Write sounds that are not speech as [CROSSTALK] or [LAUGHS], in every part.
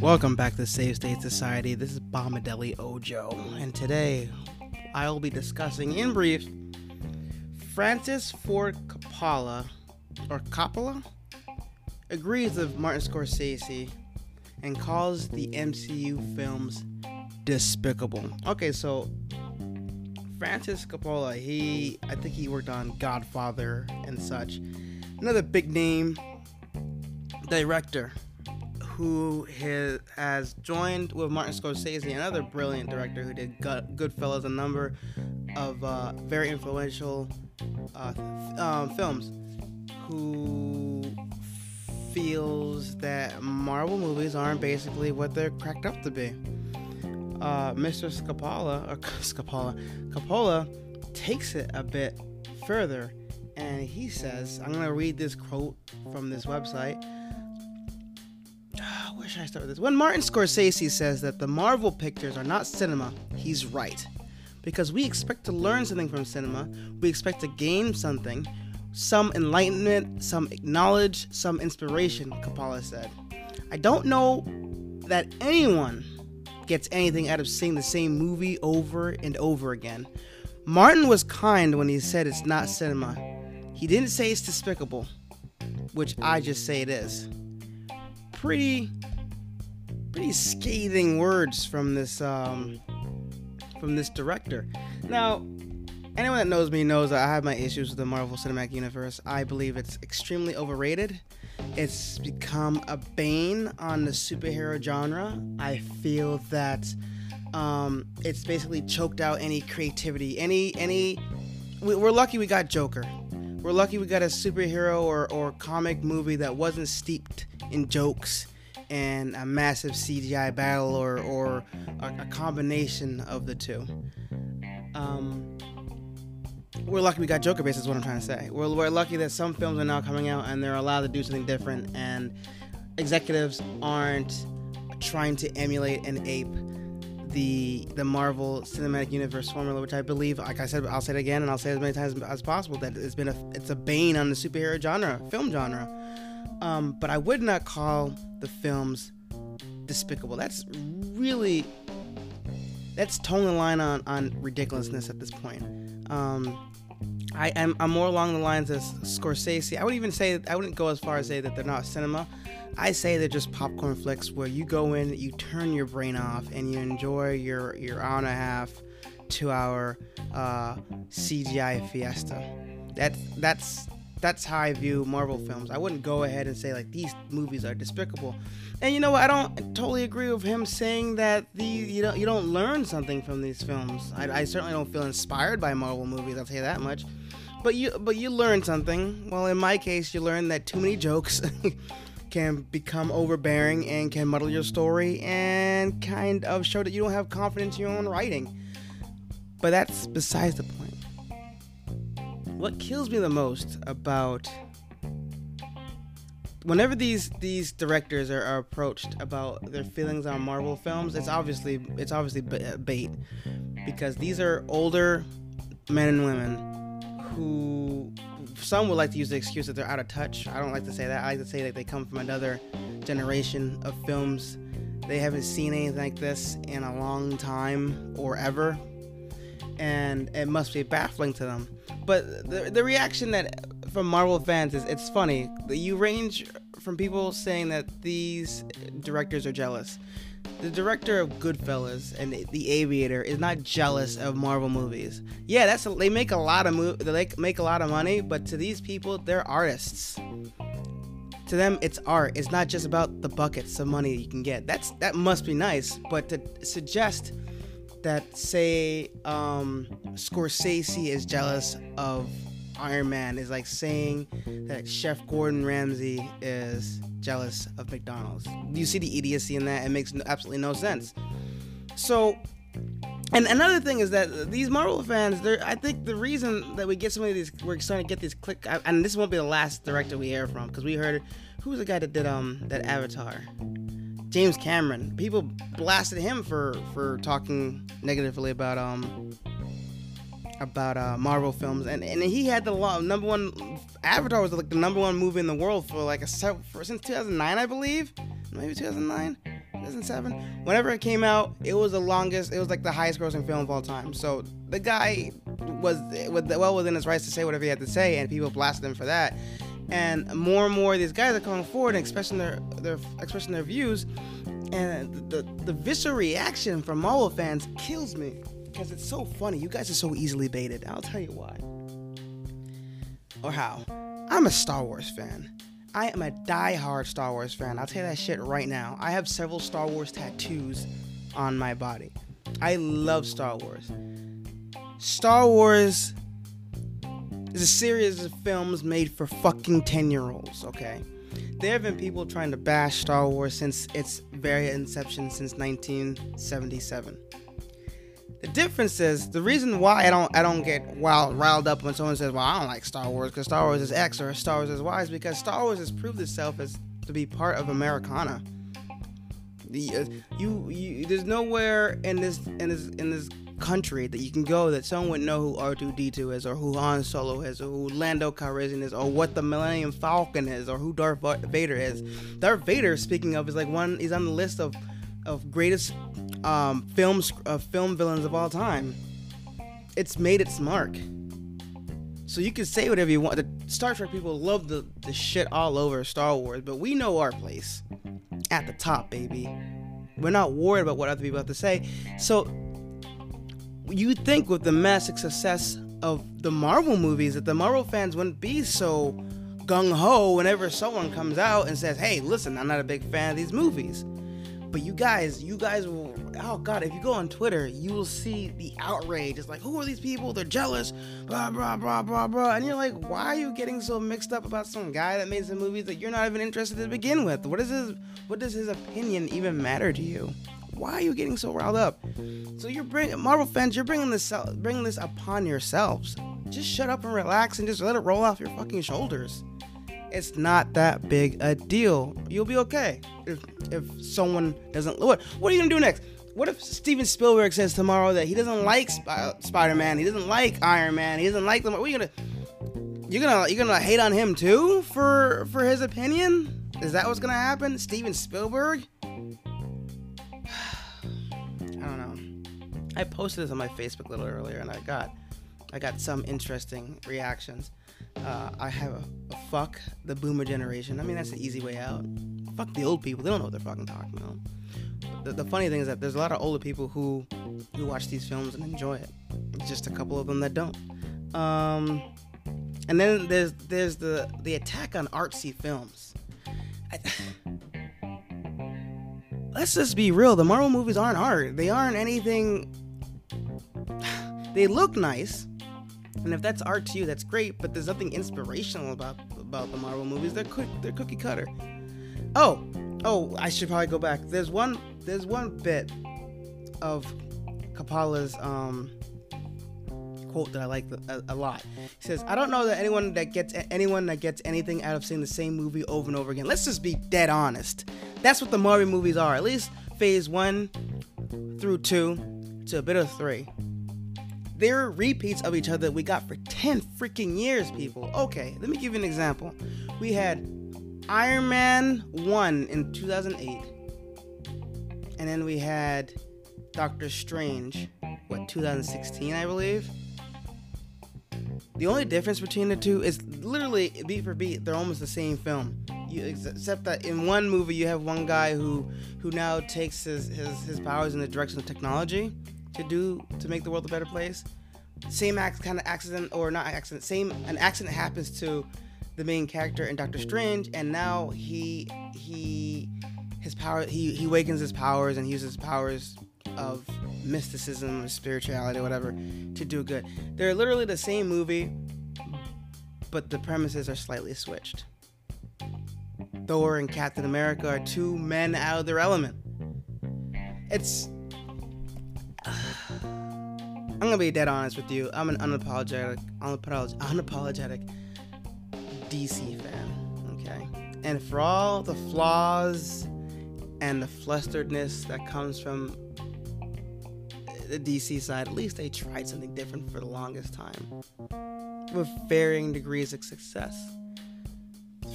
Welcome back to Save State Society. This is Bombadeli Ojo, and today I will be discussing in brief Francis Ford Coppola, or Coppola, agrees with Martin Scorsese and calls the MCU films despicable. Okay, so Francis Coppola, he I think he worked on Godfather and such. Another big name director who has, joined with Martin Scorsese, another brilliant director who did Goodfellas, a number of uh, very influential uh, um, films, who feels that Marvel movies aren't basically what they're cracked up to be. Uh, Mr. Scapola, or [LAUGHS] Scapola, Coppola takes it a bit further, and he says, "I'm gonna read this quote from this website." Where should I start with this? When Martin Scorsese says that the Marvel pictures are not cinema, he's right. Because we expect to learn something from cinema, we expect to gain something, some enlightenment, some knowledge, some inspiration, Coppola said. I don't know that anyone gets anything out of seeing the same movie over and over again. Martin was kind when he said it's not cinema. He didn't say it's despicable, which I just say it is. Pretty pretty scathing words from this um, from this director. Now, anyone that knows me knows that I have my issues with the Marvel Cinematic Universe. I believe it's extremely overrated. It's become a bane on the superhero genre. I feel that um, it's basically choked out any creativity. Any any we're lucky we got Joker. We're lucky we got a superhero or, or comic movie that wasn't steeped in jokes and a massive CGI battle or, or a, a combination of the two. Um, we're lucky we got Joker base, is what I'm trying to say. We're, we're lucky that some films are now coming out and they're allowed to do something different, and executives aren't trying to emulate and ape the the Marvel Cinematic Universe formula, which I believe, like I said, I'll say it again and I'll say it as many times as possible that it's been a it's a bane on the superhero genre, film genre. Um, but I would not call the films despicable. That's really that's towing the line on, on ridiculousness at this point. Um, I am I'm more along the lines as Scorsese. I would even say I wouldn't go as far as say that they're not cinema. I say they're just popcorn flicks where you go in, you turn your brain off, and you enjoy your your hour and a half, two hour uh, CGI fiesta. That's that's that's how I view Marvel films. I wouldn't go ahead and say like these movies are despicable. And you know what? I don't totally agree with him saying that the you don't you don't learn something from these films. I, I certainly don't feel inspired by Marvel movies. I'll tell you that much. But you but you learn something. Well, in my case, you learn that too many jokes [LAUGHS] can become overbearing and can muddle your story and kind of show that you don't have confidence in your own writing. But that's besides the point what kills me the most about whenever these these directors are, are, approached about their feelings on Marvel films, it's obviously it's obviously uh, bait because these are older men and women who some would like to use the excuse that they're out of touch. I don't like to say that. I like to say that they come from another generation of films. They haven't seen anything like this in a long time or ever, and it must be baffling to them but the, the reaction that from Marvel fans is it's funny. You range from people saying that these directors are jealous. The director of Goodfellas and The Aviator is not jealous of Marvel movies. Yeah, that's a, they make a lot of mo- they make a lot of money, but to these people, they're artists. To them, it's art. It's not just about the buckets of money you can get. That's that must be nice, but to suggest that say um, Scorsese is jealous of Iron Man is like saying that Chef Gordon Ramsay is jealous of McDonald's. You see the idiocy in that? It makes absolutely no sense. So, and another thing is that these Marvel fans, I think the reason that we get some of these, we're starting to get these click, and this won't be the last director we hear from because we heard who was the guy that did um that Avatar. James Cameron. People blasted him for for talking negatively about um about uh, Marvel films, and and he had the number one. Avatar was like the number one movie in the world for like a for, since 2009, I believe, maybe 2009. 2007 whenever it came out it was the longest it was like the highest grossing film of all time so the guy was well within his rights to say whatever he had to say and people blasted him for that and more and more these guys are coming forward and expressing their, their expressing their views and the, the, the visceral reaction from Marvel fans kills me because it's so funny. You guys are so easily baited. I'll tell you why. Or how. I'm a Star Wars fan. I am a die-hard Star Wars fan. I'll tell you that shit right now. I have several Star Wars tattoos on my body. I love Star Wars. Star Wars is a series of films made for fucking 10 year olds, okay? There have been people trying to bash Star Wars since its very inception, since 1977. The difference is the reason why I don't I don't get wild riled up when someone says, "Well, I don't like Star Wars because Star Wars is X or Star Wars is Y," is because Star Wars has proved itself as to be part of Americana. The, uh, you, you, there's nowhere in this in this in this country that you can go that someone would know who R2D2 is, or who Han Solo is, or who Lando Calrissian is, or what the Millennium Falcon is, or who Darth Vader is. Darth Vader, speaking of, is like one. He's on the list of of greatest um, films uh, film villains of all time. It's made its mark. So you can say whatever you want. The Star Trek people love the, the shit all over Star Wars, but we know our place at the top, baby. We're not worried about what other people have to say. So you think with the massive success of the Marvel movies that the Marvel fans wouldn't be so gung ho whenever someone comes out and says, "Hey, listen, I'm not a big fan of these movies." But you guys, you guys will. Oh God, if you go on Twitter, you will see the outrage. It's like, who are these people? They're jealous. Blah blah blah blah blah. And you're like, why are you getting so mixed up about some guy that made some movies that you're not even interested to begin with? What is his? What does his opinion even matter to you? Why are you getting so riled up? So you're bringing Marvel fans. You're bringing this bringing this upon yourselves. Just shut up and relax and just let it roll off your fucking shoulders. It's not that big a deal. You'll be okay if if someone doesn't. What What are you gonna do next? What if Steven Spielberg says tomorrow that he doesn't like Sp- Spider Man, he doesn't like Iron Man, he doesn't like them? What are you gonna? You're gonna you're gonna hate on him too for for his opinion? Is that what's gonna happen? Steven Spielberg? I posted this on my Facebook a little earlier, and I got I got some interesting reactions. Uh, I have a, a, fuck the boomer generation. I mean, that's the easy way out. Fuck the old people. They don't know what they're fucking talking about. The, the funny thing is that there's a lot of older people who who watch these films and enjoy it. Just a couple of them that don't. Um, and then there's there's the the attack on artsy films. I, [SIGHS] let's just be real. The Marvel movies aren't art. They aren't anything. They look nice and if that's art to you, that's great. But there's nothing inspirational about about the Marvel movies. They're quick. They're cookie cutter. Oh, oh, I should probably go back. There's one. There's one bit of Coppola's um, quote that I like a, a, lot. He says, "I don't know that anyone that gets anyone that gets anything out of seeing the same movie over and over again. Let's just be dead honest. That's what the Marvel movies are. At least Phase One through two to a bit of three." They're repeats of each other that we got for 10 freaking years, people. Okay, let me give you an example. We had Iron Man 1 in 2008, and then we had Doctor Strange, what, 2016, I believe? The only difference between the two is literally beat for beat, they're almost the same film. You, except that in one movie you have one guy who who now takes his, his, his powers in the direction of technology to do to make the world a better place. Same act, kind of accident or not accident. Same an accident happens to the main character in Doctor Strange, and now he he his power he he awakens his powers and he uses powers of mysticism, spirituality, whatever, to do good. They're literally the same movie, but the premises are slightly switched. Thor and Captain America are two men out of their element. It's I'm gonna be dead honest with you. I'm an unapologetic, unapologetic, unapologetic DC fan. Okay, and for all the flaws and the flusteredness that comes from the DC side, at least they tried something different for the longest time with varying degrees of success.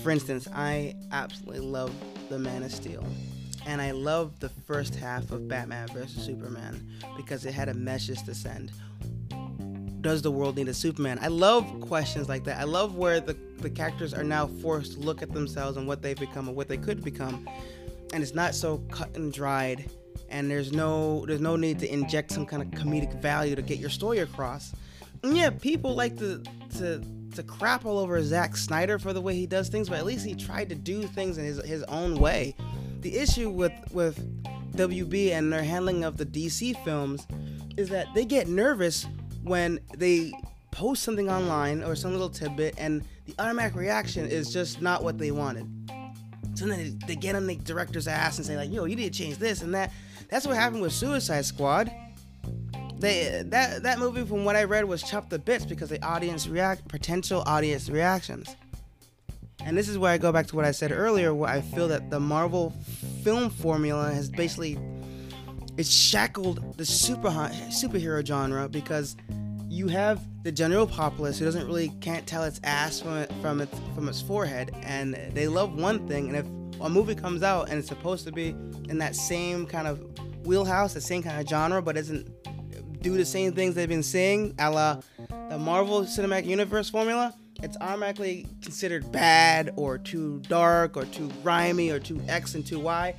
For instance, I absolutely love The Man of Steel. And I love the first half of Batman vs. Superman because it had a message to send. Does the world need a Superman? I love questions like that. I love where the, the characters are now forced to look at themselves and what they've become and what they could become. And it's not so cut and dried and there's no there's no need to inject some kind of comedic value to get your story across. And yeah, people like to to to crap all over Zack Snyder for the way he does things, but at least he tried to do things in his his own way. The issue with with WB and their handling of the DC films is that they get nervous when they post something online or some little tidbit and the automatic reaction is just not what they wanted. So then they, they get on the director's ass and say like, "Yo, you need to change this and that." That's what happened with Suicide Squad. They that that movie, from what I read, was chopped to bits because the audience react potential audience reactions. And this is where I go back to what I said earlier, where I feel that the Marvel film formula has basically it's shackled the super superhero genre because you have the general populace who doesn't really can't tell its ass from it from its from its forehead, and they love one thing, and if a movie comes out and it's supposed to be in that same kind of wheelhouse, the same kind of genre, but isn't do the same things they've been saying, a la the Marvel Cinematic Universe formula, it's automatically considered bad or too dark or too grimy or too X and too Y.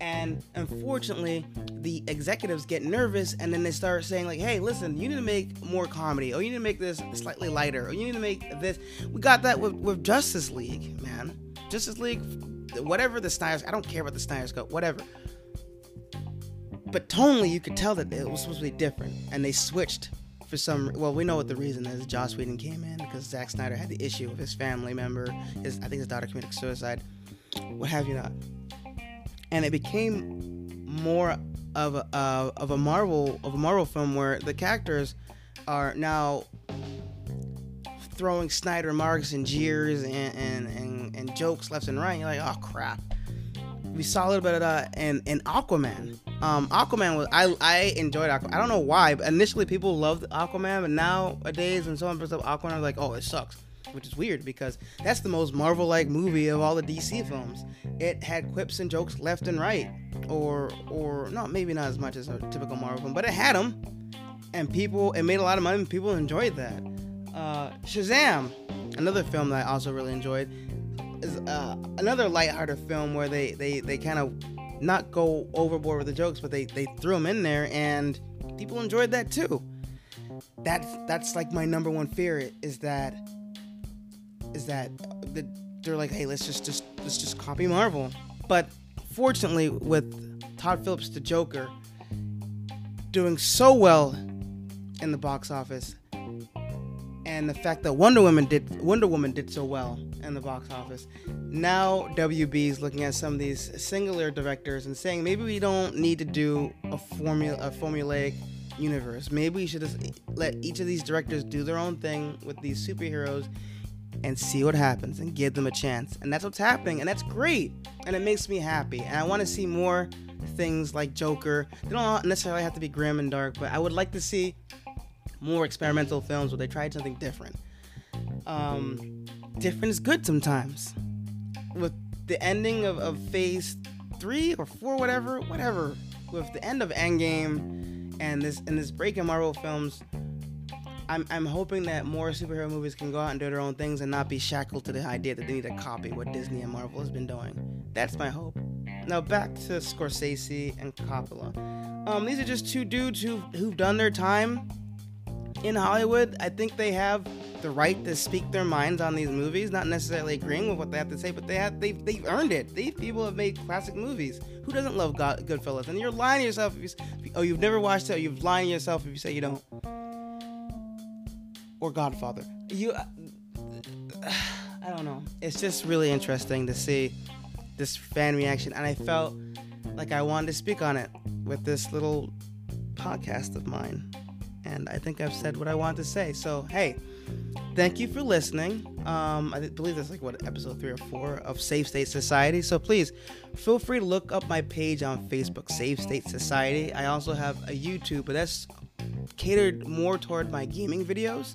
And unfortunately, the executives get nervous and then they start saying, like, hey, listen, you need to make more comedy, or you need to make this slightly lighter, or you need to make this. We got that with, with Justice League, man. Justice League whatever the Snyder's, I don't care about the Snyder's Cut, whatever. But tonally, you could tell that it was supposed to be different, and they switched for some. Well, we know what the reason is. Joss Whedon came in because Zack Snyder had the issue with his family member. His, I think his daughter committed suicide. What have you not? And it became more of a uh, of a Marvel of a Marvel film where the characters are now throwing Snyder marks and jeers and, and, and, and jokes left and right. You're like, oh crap. We saw a little bit of that in, in Aquaman. Um, Aquaman was I I enjoyed Aquaman. I don't know why, but initially people loved Aquaman, but nowadays when someone brings up Aquaman, I'm like, oh, it sucks, which is weird because that's the most Marvel-like movie of all the DC films. It had quips and jokes left and right, or or no, maybe not as much as a typical Marvel film, but it had them, and people it made a lot of money. and People enjoyed that. Uh, Shazam, another film that I also really enjoyed, is uh, another lighthearted film where they they, they kind of not go overboard with the jokes, but they they threw them in there, and people enjoyed that too. That's that's like my number one fear is that is that the, they're like, hey, let's just just let's just copy Marvel. But fortunately, with Todd Phillips, the Joker, doing so well in the box office, and the fact that Wonder Woman did Wonder Woman did so well in the box office. Now WB is looking at some of these singular directors and saying maybe we don't need to do a formula a formulaic universe. Maybe we should just let each of these directors do their own thing with these superheroes and see what happens and give them a chance. And that's what's happening and that's great. And it makes me happy. And I want to see more things like Joker. They don't necessarily have to be grim and dark, but I would like to see more experimental films where they tried something different. Um, different is good sometimes. With the ending of, of phase three or four, whatever, whatever, with the end of Endgame and this and this break in Marvel films, I'm, I'm hoping that more superhero movies can go out and do their own things and not be shackled to the idea that they need to copy what Disney and Marvel has been doing. That's my hope. Now back to Scorsese and Coppola. Um, these are just two dudes who've, who've done their time in Hollywood, I think they have the right to speak their minds on these movies, not necessarily agreeing with what they have to say, but they have they've, they've earned it. These people have made classic movies. Who doesn't love God, Goodfellas? And you're lying to yourself if you oh you've never watched it. you've lying to yourself if you say you don't. Or Godfather. You, uh, [SIGHS] I don't know. It's just really interesting to see this fan reaction, and I felt like I wanted to speak on it with this little podcast of mine. And I think I've said what I want to say. So, hey, thank you for listening. Um, I believe that's like what episode three or four of Safe State Society. So please feel free to look up my page on Facebook, Safe State Society. I also have a YouTube, but that's catered more toward my gaming videos.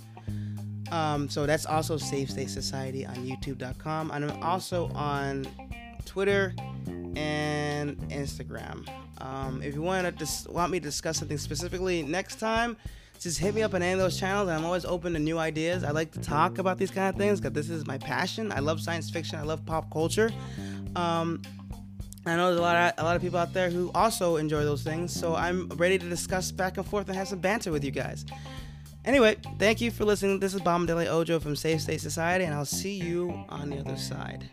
Um, so that's also Safe State Society on YouTube.com. And I'm also on Twitter and Instagram. Um, if you want to dis- want me to discuss something specifically next time, just hit me up on any of those channels. I'm always open to new ideas. I like to talk about these kind of things because this is my passion. I love science fiction. I love pop culture. Um, I know there's a lot of a lot of people out there who also enjoy those things. So I'm ready to discuss back and forth and have some banter with you guys. Anyway, thank you for listening. This is Bombadilly Ojo from Safe State Society, and I'll see you on the other side.